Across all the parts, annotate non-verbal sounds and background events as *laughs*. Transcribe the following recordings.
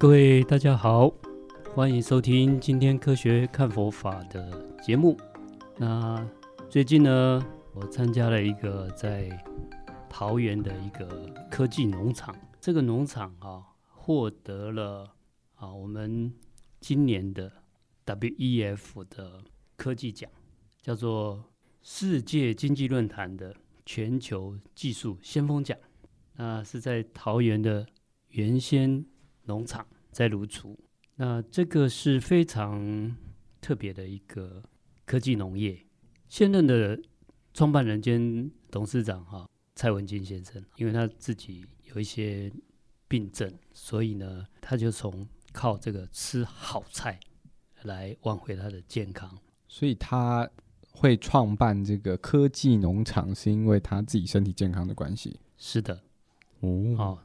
各位大家好，欢迎收听今天科学看佛法的节目。那最近呢，我参加了一个在桃园的一个科技农场，这个农场啊获得了啊我们今年的 WEF 的科技奖，叫做世界经济论坛的全球技术先锋奖。那是在桃园的原先农场，在芦竹。那这个是非常特别的一个科技农业。现任的创办人兼董事长哈蔡文金先生，因为他自己有一些病症，所以呢，他就从靠这个吃好菜来挽回他的健康。所以他会创办这个科技农场，是因为他自己身体健康的关系。是的。哦，好，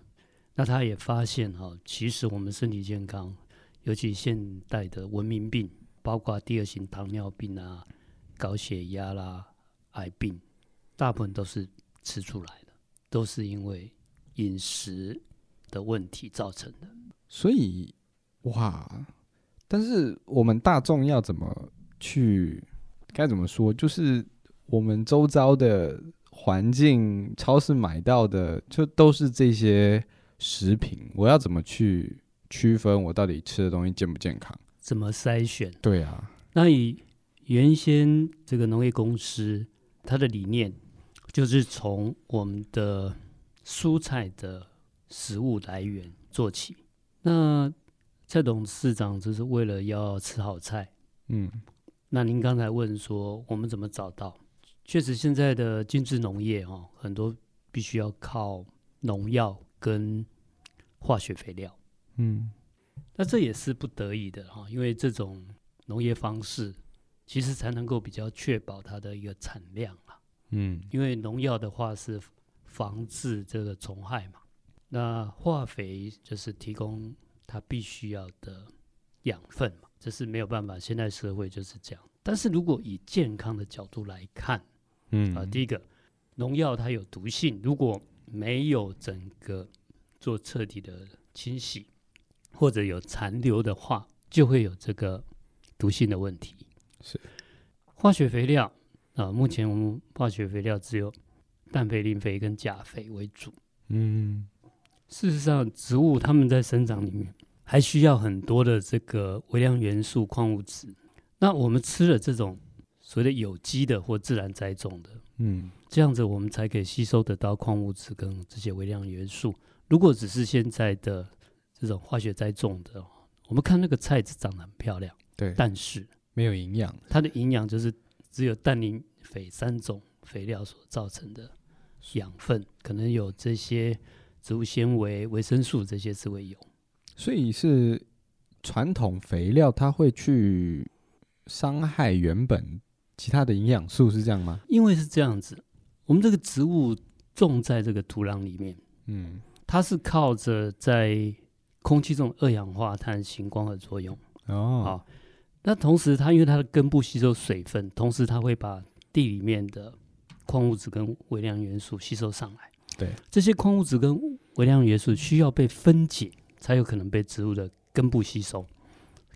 那他也发现哈，其实我们身体健康，尤其现代的文明病，包括第二型糖尿病啊、高血压啦、癌病，大部分都是吃出来的，都是因为饮食的问题造成的。所以，哇，但是我们大众要怎么去，该怎么说？就是我们周遭的。环境超市买到的就都是这些食品，我要怎么去区分我到底吃的东西健不健康？怎么筛选？对啊，那以原先这个农业公司，它的理念就是从我们的蔬菜的食物来源做起。那蔡董事长就是为了要吃好菜，嗯，那您刚才问说我们怎么找到？确实，现在的精致农业哦，很多必须要靠农药跟化学肥料。嗯，那这也是不得已的哈，因为这种农业方式其实才能够比较确保它的一个产量啊。嗯，因为农药的话是防治这个虫害嘛，那化肥就是提供它必须要的养分嘛，这是没有办法，现在社会就是这样。但是如果以健康的角度来看，嗯啊，第一个，农药它有毒性，如果没有整个做彻底的清洗，或者有残留的话，就会有这个毒性的问题。是化学肥料啊，目前我们化学肥料只有氮肥、磷肥跟钾肥为主。嗯，事实上，植物它们在生长里面还需要很多的这个微量元素、矿物质。那我们吃了这种。所谓的有机的或自然栽种的，嗯，这样子我们才可以吸收得到矿物质跟这些微量元素。如果只是现在的这种化学栽种的，我们看那个菜子长得很漂亮，对，但是没有营养，它的营养就是只有氮、磷、肥三种肥料所造成的养分，可能有这些植物纤维、维生素这些是会有。所以是传统肥料，它会去伤害原本。其他的营养素是这样吗？因为是这样子，我们这个植物种在这个土壤里面，嗯，它是靠着在空气中二氧化碳行光合作用哦。好，那同时它因为它的根部吸收水分，同时它会把地里面的矿物质跟微量元素吸收上来。对，这些矿物质跟微量元素需要被分解，才有可能被植物的根部吸收。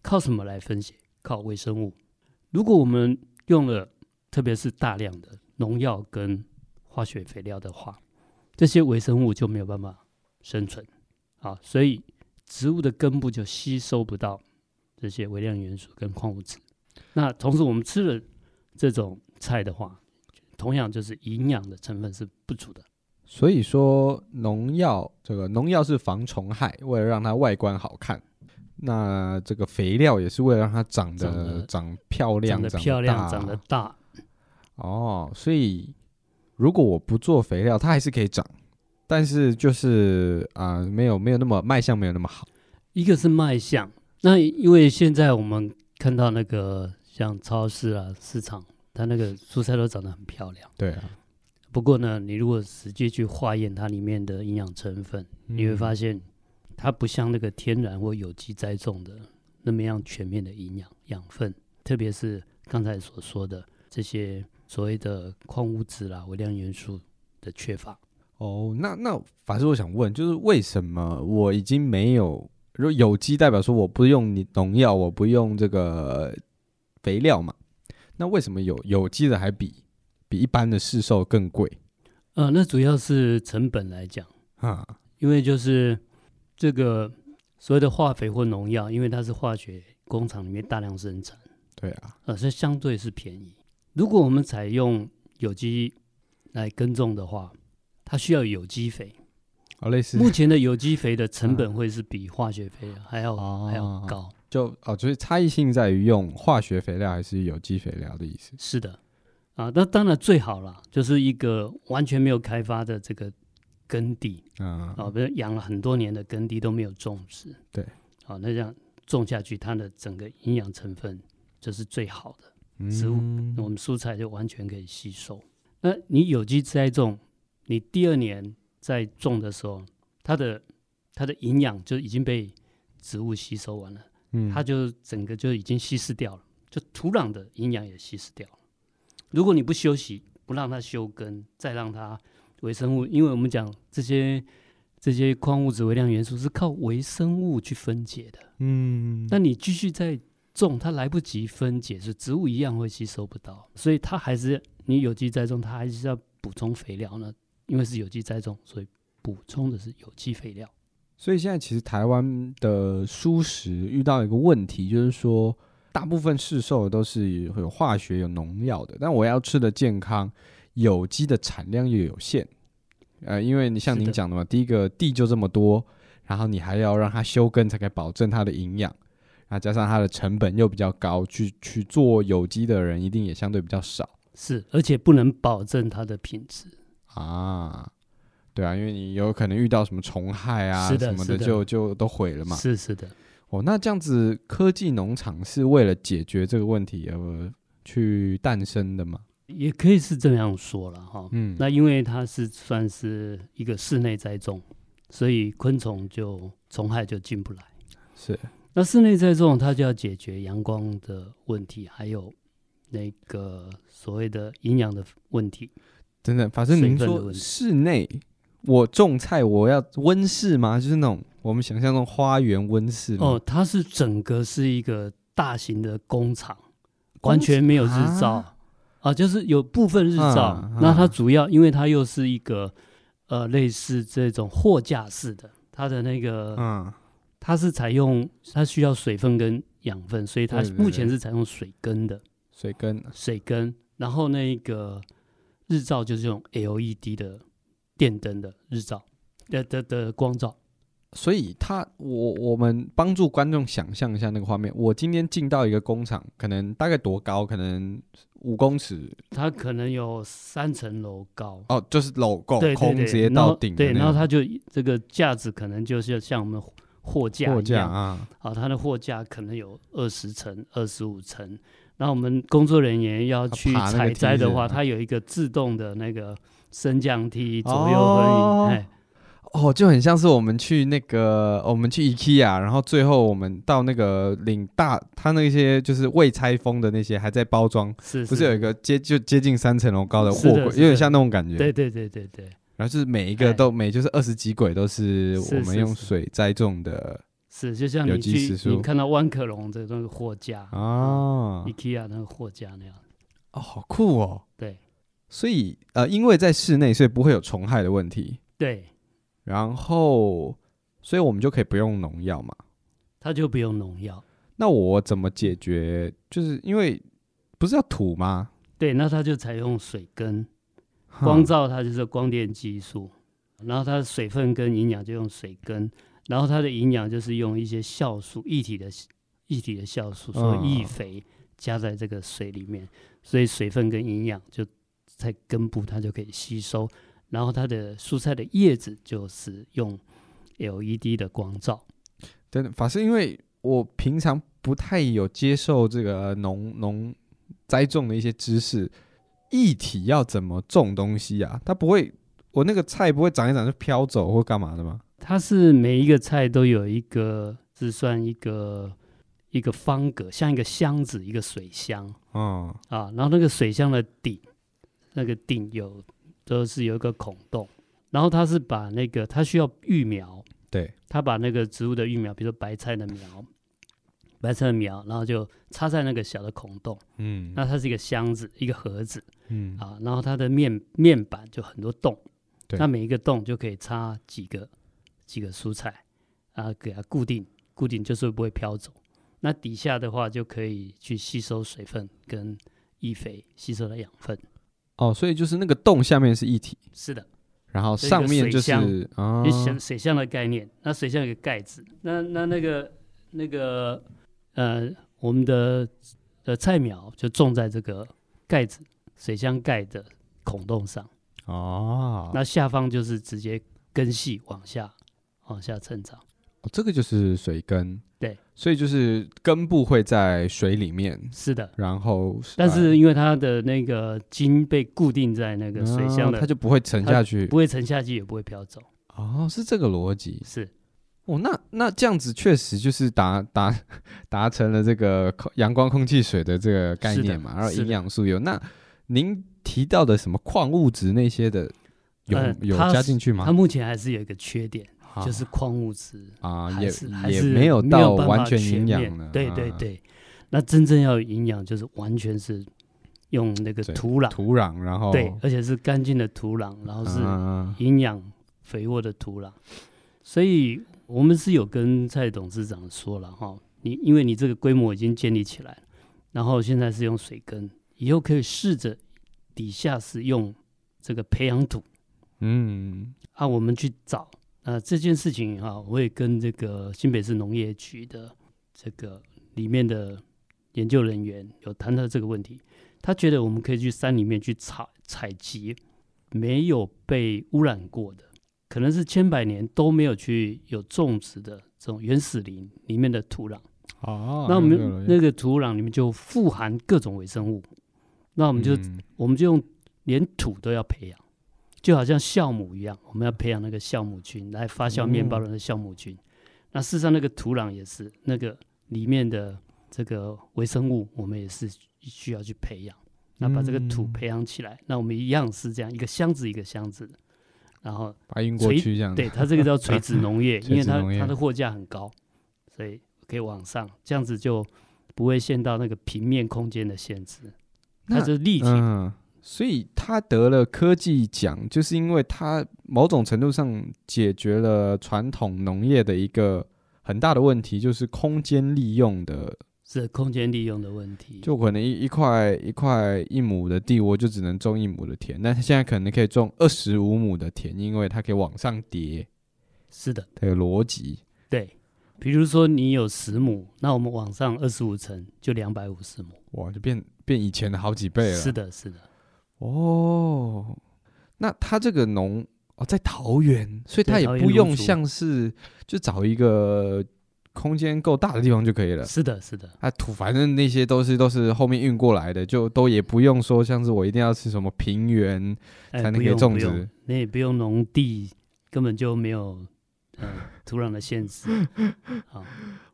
靠什么来分解？靠微生物。如果我们用了，特别是大量的农药跟化学肥料的话，这些微生物就没有办法生存，啊，所以植物的根部就吸收不到这些微量元素跟矿物质。那同时我们吃了这种菜的话，同样就是营养的成分是不足的。所以说农药，这个农药是防虫害，为了让它外观好看。那这个肥料也是为了让它长得长，漂亮，长得漂亮，长得大。哦，所以如果我不做肥料，它还是可以长，但是就是啊、呃，没有没有那么卖相，没有那么好。一个是卖相，那因为现在我们看到那个像超市啊、市场，它那个蔬菜都长得很漂亮。对啊。不过呢，你如果实际去化验它里面的营养成分，嗯、你会发现。它不像那个天然或有机栽种的那么样全面的营养养分，特别是刚才所说的这些所谓的矿物质啦、微量元素的缺乏。哦，那那法师，我想问，就是为什么我已经没有如果有机代表说我不用你农药，我不用这个肥料嘛？那为什么有有机的还比比一般的市售更贵？呃，那主要是成本来讲啊，因为就是这个所谓的化肥或农药，因为它是化学工厂里面大量生产，对啊，呃，所以相对是便宜。如果我们采用有机来耕种的话，它需要有机肥。哦，类似。目前的有机肥的成本会是比化学肥还要、哦、还要高，就哦，所以差异性在于用化学肥料还是有机肥料的意思。是的，啊，那当然最好了，就是一个完全没有开发的这个耕地，啊，啊，比如养了很多年的耕地都没有种植，对，好、啊，那这样种下去，它的整个营养成分就是最好的植物，嗯、我们蔬菜就完全可以吸收。那你有机栽种，你第二年。在种的时候，它的它的营养就已经被植物吸收完了，嗯，它就整个就已经稀释掉了，就土壤的营养也稀释掉了。如果你不休息，不让它休根，再让它微生物，因为我们讲这些这些矿物质、微量元素是靠微生物去分解的，嗯，那你继续再种，它来不及分解，是植物一样会吸收不到，所以它还是你有机栽种，它还是要补充肥料呢。因为是有机栽种，所以补充的是有机肥料。所以现在其实台湾的蔬食遇到一个问题，就是说大部分市售的都是有化学、有农药的，但我要吃的健康，有机的产量又有限。呃，因为你像您讲的嘛，第一个地就这么多，然后你还要让它休耕才可以保证它的营养，然后加上它的成本又比较高，去去做有机的人一定也相对比较少。是，而且不能保证它的品质。啊，对啊，因为你有可能遇到什么虫害啊什么的，就就都毁了嘛。是是的，哦，那这样子科技农场是为了解决这个问题而去诞生的吗？也可以是这样说了哈。嗯，那因为它是算是一个室内栽种，所以昆虫就虫害就进不来。是，那室内栽种它就要解决阳光的问题，还有那个所谓的营养的问题。真的，反正您说室内，我种菜我要温室吗？就是那种我们想象中花园温室哦，它是整个是一个大型的工厂，完全没有日照。啊，啊，就是有部分日照。啊、那它主要因为它又是一个呃类似这种货架式的，它的那个嗯，它是采用它需要水分跟养分，所以它目前是采用水耕的，水耕水耕，然后那个。日照就是这种 LED 的电灯的日照的的的光照，所以它我我们帮助观众想象一下那个画面。我今天进到一个工厂，可能大概多高？可能五公尺。它可能有三层楼高。哦，就是楼够空直接到顶。对，然后它就这个架子可能就是像我们货架一样。货架啊，好，它的货架可能有二十层、二十五层。那我们工作人员要去采摘的话，它有一个自动的那个升降梯，左右而已。哦，哎、哦，就很像是我们去那个，我们去 IKEA，然后最后我们到那个领大，它那些就是未拆封的那些还在包装，是，是不是有一个接就接近三层楼高的货柜，有点像那种感觉。对对对对对。然后就是每一个都、哎、每就是二十几轨都是我们用水栽种的。是，就像你去你看到万客隆这个那个货架啊，IKEA 那个货架那样哦，好酷哦。对，所以呃，因为在室内，所以不会有虫害的问题。对，然后所以我们就可以不用农药嘛，它就不用农药。那我怎么解决？就是因为不是要土吗？对，那它就采用水根，光照它就是光电技术，然后它的水分跟营养就用水耕。然后它的营养就是用一些酵素，液体的液体的酵素，所以易肥加在这个水里面，所以水分跟营养就在根部它就可以吸收。然后它的蔬菜的叶子就是用 LED 的光照。真的，法师，因为我平常不太有接受这个农农栽种的一些知识，液体要怎么种东西啊？它不会，我那个菜不会长一长就飘走或干嘛的吗？它是每一个菜都有一个，是算一个一个方格，像一个箱子，一个水箱。嗯。啊，然后那个水箱的顶，那个顶有都是有一个孔洞，然后它是把那个它需要育苗，对，它把那个植物的育苗，比如说白菜的苗，白菜的苗，然后就插在那个小的孔洞，嗯，那它是一个箱子，一个盒子，嗯。啊，然后它的面面板就很多洞，对。那每一个洞就可以插几个几个蔬菜，啊，给它固定，固定就是不会飘走。那底下的话就可以去吸收水分跟易肥，吸收的养分。哦，所以就是那个洞下面是一体，是的，然后上面就是啊，水水箱的概念。那水箱有个盖子，那那那个那个呃，我们的呃菜苗就种在这个盖子水箱盖的孔洞上。哦，那下方就是直接根系往下往下成长。哦，这个就是水根。对，所以就是根部会在水里面，是的。然后，但是因为它的那个茎被固定在那个水箱的，它就不会沉下去，不会沉下去，也不会飘走。哦，是这个逻辑。是，哦，那那这样子确实就是达达达成了这个阳光、空气、水的这个概念嘛，然后营养素有。那您提到的什么矿物质那些的，有、呃、有加进去吗？它目前还是有一个缺点。就是矿物质啊，也也没有到完全营养了。对对对，那真正要有营养，就是完全是用那个土壤，土壤，然后对，而且是干净的土壤，然后是营养肥沃的土壤。所以我们是有跟蔡董事长说了哈，你因为你这个规模已经建立起来了，然后现在是用水耕，以后可以试着底下是用这个培养土，嗯，啊，我们去找。呃，这件事情哈，我也跟这个新北市农业局的这个里面的研究人员有谈到这个问题。他觉得我们可以去山里面去采采集没有被污染过的，可能是千百年都没有去有种植的这种原始林里面的土壤。哦，那我们那个土壤里面就富含各种微生物，那我们就、嗯、我们就用连土都要培养。就好像酵母一样，我们要培养那个酵母菌来发酵面包的那酵母菌。嗯、那事实上，那个土壤也是那个里面的这个微生物，我们也是需要去培养。那把这个土培养起来，嗯、那我们一样是这样一个箱子一个箱子，然后把运过去这样。对，它这个叫垂直农业，因为它它的货架很高，所以可以往上，这样子就不会陷到那个平面空间的限制。它是立体。嗯所以他得了科技奖，就是因为他某种程度上解决了传统农业的一个很大的问题，就是空间利用的，是空间利用的问题。就可能一一块一块一亩的地，我就只能种一亩的田，但是现在可能可以种二十五亩的田，因为它可以往上叠。是的，这个逻辑。对，比如说你有十亩，那我们往上二十五层就两百五十亩，哇，就变变以前的好几倍了。是的，是的。哦，那他这个农哦在桃园，所以他也不用像是就找一个空间够大的地方就可以了。是的，是的。啊，土反正那些都是都是后面运过来的，就都也不用说像是我一定要吃什么平原才能可以种植，那也不用农地，根本就没有呃土壤的限制。*laughs* 好，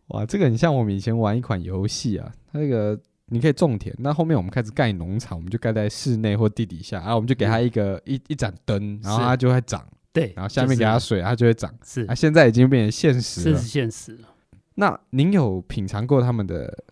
哇，这个很像我们以前玩一款游戏啊，它那个。你可以种田，那后面我们开始盖农场，我们就盖在室内或地底下，然后我们就给它一个、嗯、一一盏灯，然后它就会长。对，然后下面给它水，它就会长。是，啊，现在已经变成现实了。是现实。那您有品尝过他们的？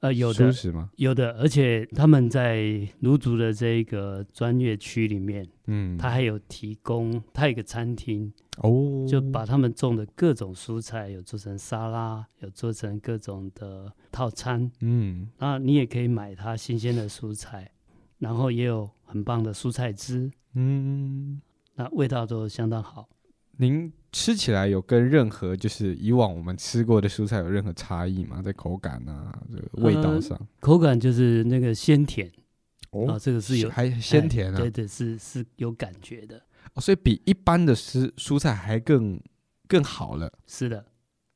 呃，有的，有的，而且他们在卢竹的这个专业区里面，嗯，他还有提供，他有一个餐厅哦，就把他们种的各种蔬菜有做成沙拉，有做成各种的套餐，嗯，那你也可以买它新鲜的蔬菜，然后也有很棒的蔬菜汁，嗯，那味道都相当好。您吃起来有跟任何就是以往我们吃过的蔬菜有任何差异吗？在口感啊，这个味道上，呃、口感就是那个鲜甜哦，啊，这个是有还鲜甜啊，哎、对对是是有感觉的哦，所以比一般的蔬蔬菜还更更好了。是的，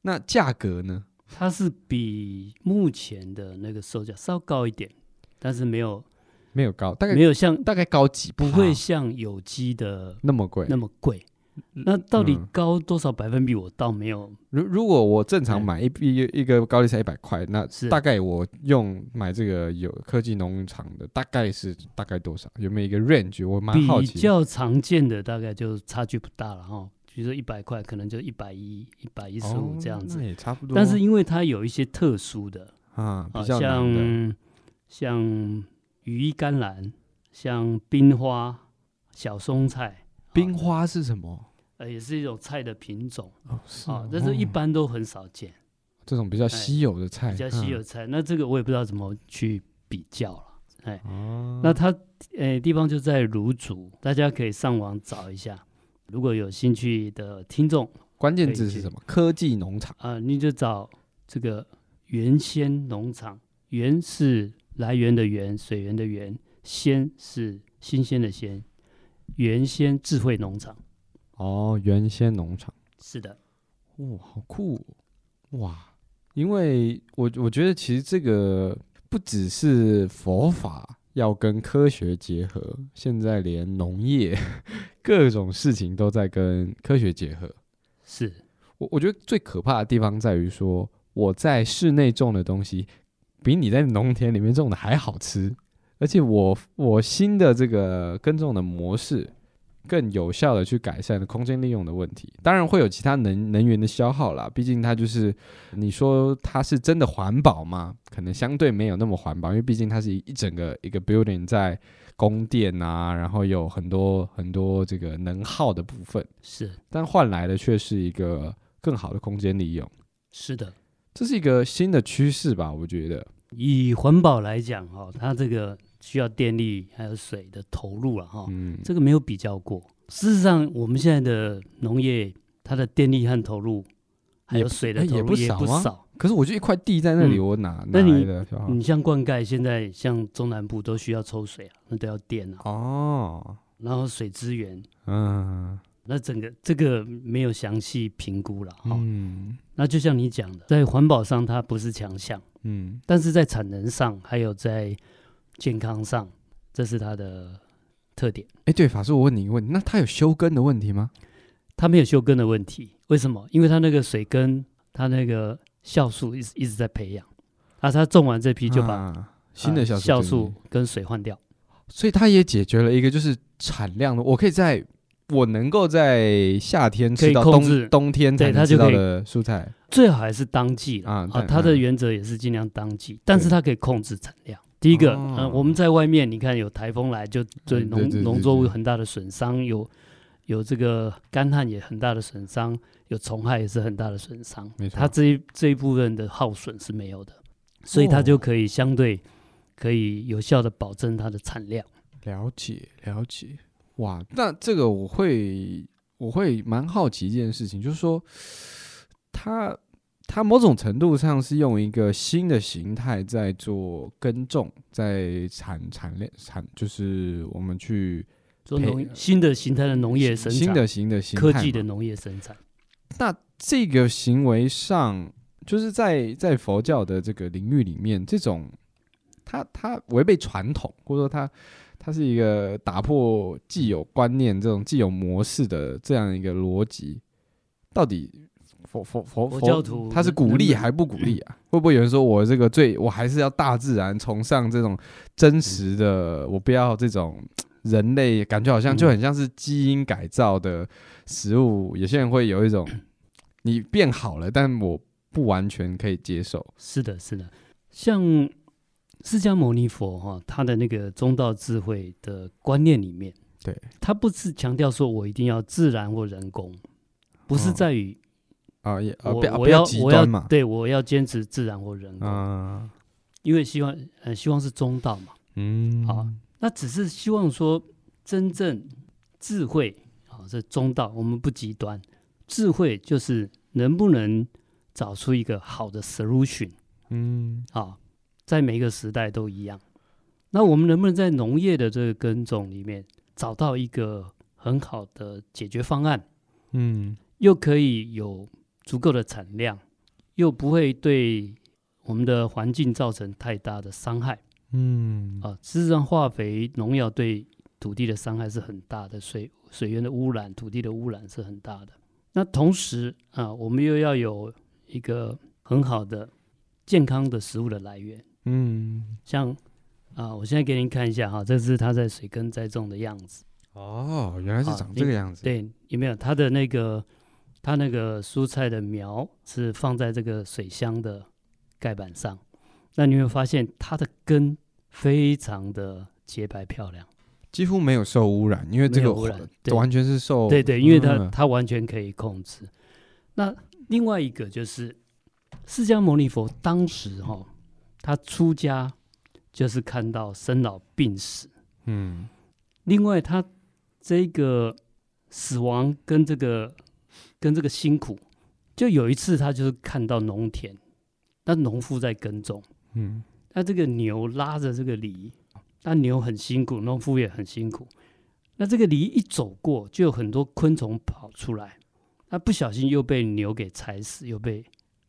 那价格呢？它是比目前的那个售价稍高一点，但是没有没有高，大概没有像大概高几，不会像有机的那么贵，那么贵。那到底高多少百分比？我倒没有。如、嗯、如果我正常买一一一个高丽菜一百块，那大概我用买这个有科技农场的，大概是大概多少？有没有一个 range？我蛮好奇。比较常见的大概就差距不大了哈，比如说一百块，可能就一百一、一百一十五这样子，哦、也差不多。但是因为它有一些特殊的啊，比较像像羽衣甘蓝，像冰花、小松菜。冰花是什么？呃，也是一种菜的品种哦，是哦，但是一般都很少见。这种比较稀有的菜，比较稀有的菜，嗯、那这个我也不知道怎么去比较了。哎，哦、那它呃地方就在芦竹，大家可以上网找一下。如果有兴趣的听众，关键字是什么？科技农场啊、呃，你就找这个原先农场。原是来源的源，水源的源，鲜是新鲜的鲜。源先智慧农场。哦，原先农场。是的。哇、哦，好酷、哦！哇。因为我我觉得其实这个不只是佛法要跟科学结合，现在连农业 *laughs* 各种事情都在跟科学结合。是我我觉得最可怕的地方在于说，我在室内种的东西比你在农田里面种的还好吃，而且我我新的这个耕种的模式。更有效的去改善空间利用的问题，当然会有其他能能源的消耗啦。毕竟它就是你说它是真的环保吗？可能相对没有那么环保，因为毕竟它是一一整个一个 building 在供电啊，然后有很多很多这个能耗的部分是，但换来的却是一个更好的空间利用。是的，这是一个新的趋势吧？我觉得以环保来讲，哈，它这个。需要电力还有水的投入了哈，嗯，这个没有比较过。事实上，我们现在的农业，它的电力和投入还有水的投入也不少。可是，我就一块地在那里，我哪哪来的？你像灌溉，现在像中南部都需要抽水啊，那都要电啊。哦，然后水资源，嗯，那整个这个没有详细评估了哈。嗯，那就像你讲的，在环保上它不是强项，嗯，但是在产能上还有在。健康上，这是它的特点。哎，对，法师，我问你一个问题，那它有休耕的问题吗？它没有休耕的问题，为什么？因为它那个水根，它那个酵素一直一直在培养，啊，它种完这批就把、啊、新的酵素、酵素跟水换掉，所以它也解决了一个就是产量的，我可以在我能够在夏天吃到冬冬天才能吃到的蔬菜，最好还是当季啊，啊，它的原则也是尽量当季，但是它可以控制产量。第一个，嗯、呃，我们在外面，你看有台风来，就对农农作物很大的损伤，有有这个干旱也很大的损伤，有虫害也是很大的损伤。没错，它这一这一部分的耗损是没有的，所以它就可以相对可以有效的保证它的产量。了解了解，哇，那这个我会我会蛮好奇一件事情，就是说他他某种程度上是用一个新的形态在做耕种，在产产量产，就是我们去做农新的形态的农业生产，新的新的形科技的农业生产。那这个行为上，就是在在佛教的这个领域里面，这种他他违背传统，或者说它它是一个打破既有观念、这种既有模式的这样一个逻辑，到底？佛佛佛佛教徒，他是鼓励还不鼓励啊？会不会有人说我这个最我还是要大自然，崇尚这种真实的，我不要这种人类 *clears throat* 感觉好像就很像是基因改造的食物。有些人会有一种你变好了，但我不完全可以接受。是的，是的，像释迦牟尼佛哈，他的那个中道智慧的观念里面，对，他不是强调说我一定要自然或人工，不是在于。啊，也我我要我要对我要坚持自然或人工，啊、因为希望呃希望是中道嘛，嗯，好，那只是希望说真正智慧啊这中道，我们不极端，智慧就是能不能找出一个好的 solution，嗯，啊，在每一个时代都一样，那我们能不能在农业的这个耕种里面找到一个很好的解决方案，嗯，又可以有。足够的产量，又不会对我们的环境造成太大的伤害。嗯，啊，事实上，化肥、农药对土地的伤害是很大的，水水源的污染、土地的污染是很大的。那同时啊，我们又要有一个很好的健康的食物的来源。嗯，像啊，我现在给您看一下哈，这是它在水根栽种的样子。哦，原来是长这个样子。对，有没有它的那个，它那个蔬菜的苗是放在这个水箱的盖板上，那你会发现它的根非常的洁白漂亮，几乎没有受污染，因为这个污染完全是受对对，因为它、嗯、它完全可以控制。那另外一个就是释迦牟尼佛当时哈、哦，他出家就是看到生老病死，嗯，另外他这个死亡跟这个跟这个辛苦，就有一次他就是看到农田，那农夫在耕种，嗯，那这个牛拉着这个犁，那牛很辛苦，农夫也很辛苦，那这个犁一走过，就有很多昆虫跑出来。那不小心又被牛给踩死，又被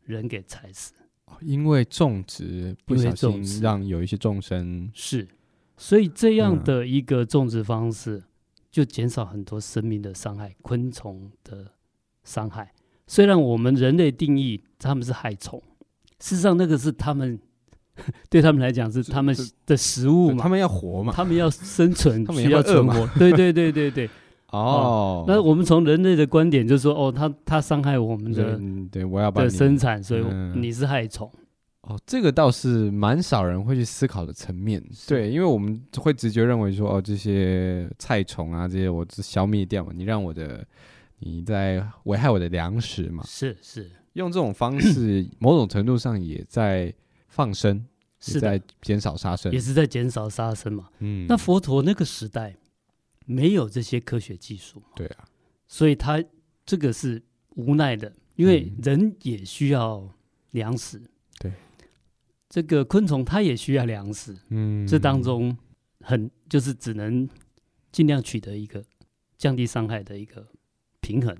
人给踩死。因为种植不小心让有一些众生是，所以这样的一个种植方式就减少很多生命的伤害，昆虫的伤害。虽然我们人类定义他们是害虫，事实上那个是他们 *laughs* 对他们来讲是他们的食物嘛，他们要活嘛，他们要生存，他们需要存活。对对对对对。哦，那我们从人类的观点就是说，哦，他他伤害我们的，对，我要把的生产，所以你是害虫。哦，这个倒是蛮少人会去思考的层面。对，因为我们会直觉认为说，哦，这些菜虫啊，这些我只消灭掉嘛，你让我的你在危害我的粮食嘛。是是，用这种方式，*clears throat* 某种程度上也在放生，是在减少杀生，也是在减少杀生嘛。嗯，那佛陀那个时代。没有这些科学技术，对啊，所以他这个是无奈的，因为人也需要粮食，对，这个昆虫它也需要粮食，嗯，这当中很就是只能尽量取得一个降低伤害的一个平衡，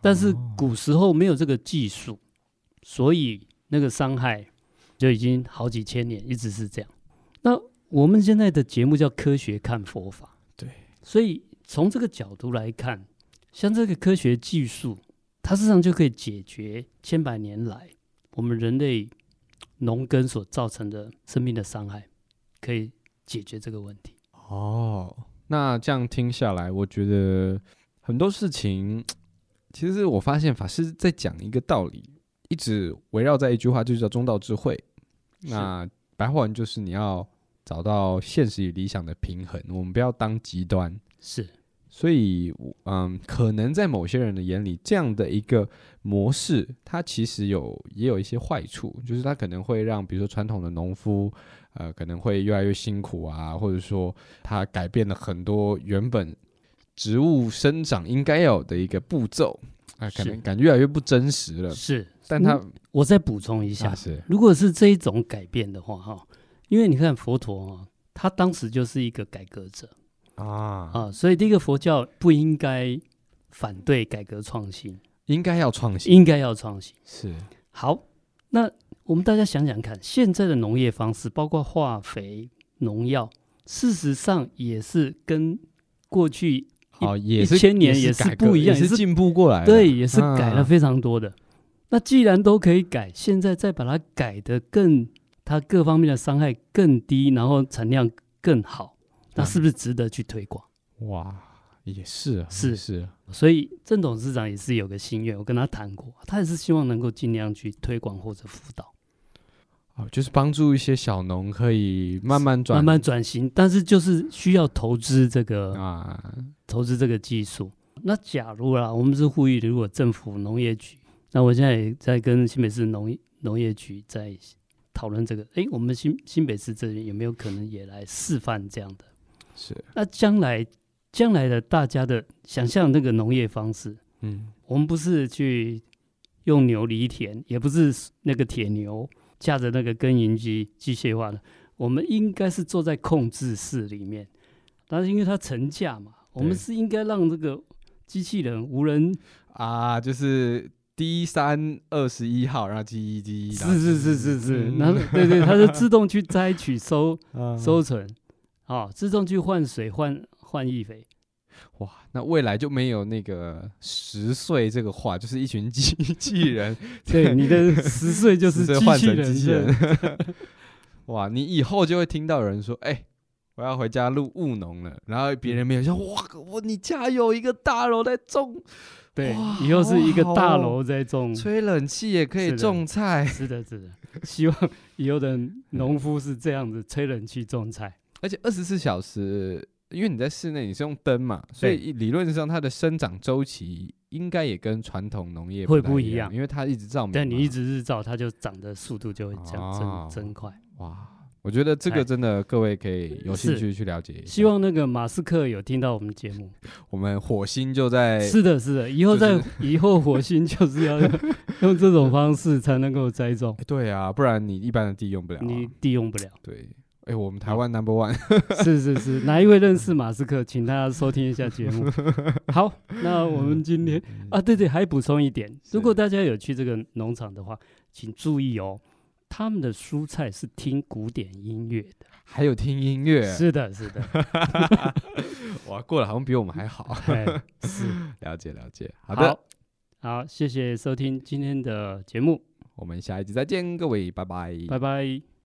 但是古时候没有这个技术，所以那个伤害就已经好几千年一直是这样。那我们现在的节目叫科学看佛法。所以从这个角度来看，像这个科学技术，它实际上就可以解决千百年来我们人类农耕所造成的生命的伤害，可以解决这个问题。哦，那这样听下来，我觉得很多事情，其实我发现法师在讲一个道理，一直围绕在一句话，就叫中道智慧。那白话文就是你要。找到现实与理想的平衡，我们不要当极端。是，所以，嗯，可能在某些人的眼里，这样的一个模式，它其实有也有一些坏处，就是它可能会让，比如说传统的农夫，呃，可能会越来越辛苦啊，或者说它改变了很多原本植物生长应该有的一个步骤，啊、呃，可能感觉越来越不真实了。是，但它，我再补充一下，啊、是，如果是这一种改变的话，哈。因为你看佛陀啊，他当时就是一个改革者啊啊，所以第一个佛教不应该反对改革创新，应该要创新，应该要创新。是好，那我们大家想想看，现在的农业方式，包括化肥、农药，事实上也是跟过去好一千年也是不一样，也是进步过来，对，也是改了非常多的。那既然都可以改，现在再把它改得更。它各方面的伤害更低，然后产量更好，那是不是值得去推广？哇，也是啊，是是。所以郑董事长也是有个心愿，我跟他谈过，他也是希望能够尽量去推广或者辅导，哦，就是帮助一些小农可以慢慢转、慢慢转型，但是就是需要投资这个啊，投资这个技术。那假如啦，我们是呼吁，如果政府农业局，那我现在也在跟新北市农农业局在。讨论这个，哎，我们新新北市这边有没有可能也来示范这样的？是。那将来将来的大家的想象那个农业方式，嗯，我们不是去用牛犁田，也不是那个铁牛驾着那个耕耘机机械化的，我们应该是坐在控制室里面，但是因为它成架嘛，我们是应该让这个机器人无人啊，就是。D 三二十一号，然后 G 一 G 一，是是是是是，然后对对，它就自动去摘取收 *laughs* 收存，啊，自动去换水换换易肥，哇，那未来就没有那个十岁这个话，就是一群机器人，*laughs* 对，你的十岁就是机器人，*laughs* 哇，你以后就会听到有人说，哎，我要回家录务农了。然后别人没有说，哇，我你家有一个大楼在种，对，以后是一个大楼在种，吹冷气也可以种菜。是的，是的，希望以后的农夫是这样子吹冷气种菜，而且二十四小时。因为你在室内，你是用灯嘛，所以理论上它的生长周期应该也跟传统农业不会不一样，因为它一直照明。但你一直日照，它就长的速度就会这样增、哦、增快。哇，我觉得这个真的各位可以有兴趣去了解一下。希望那个马斯克有听到我们节目，*laughs* 我们火星就在。是的，是的，以后在、就是、以后火星就是要用，*laughs* 用这种方式才能够栽种。对啊，不然你一般的地用不了、啊，你地用不了。对。哎、欸，我们台湾 number one，*laughs* 是是是，哪一位认识马斯克？请大家收听一下节目。好，那我们今天啊，对对，还补充一点，如果大家有去这个农场的话，请注意哦，他们的蔬菜是听古典音乐的，还有听音乐。是的，是的。*laughs* 哇，过得好像比我们还好。*laughs* 是，*laughs* 了解了解。好的，好，好，谢谢收听今天的节目，我们下一集再见，各位，拜拜，拜拜。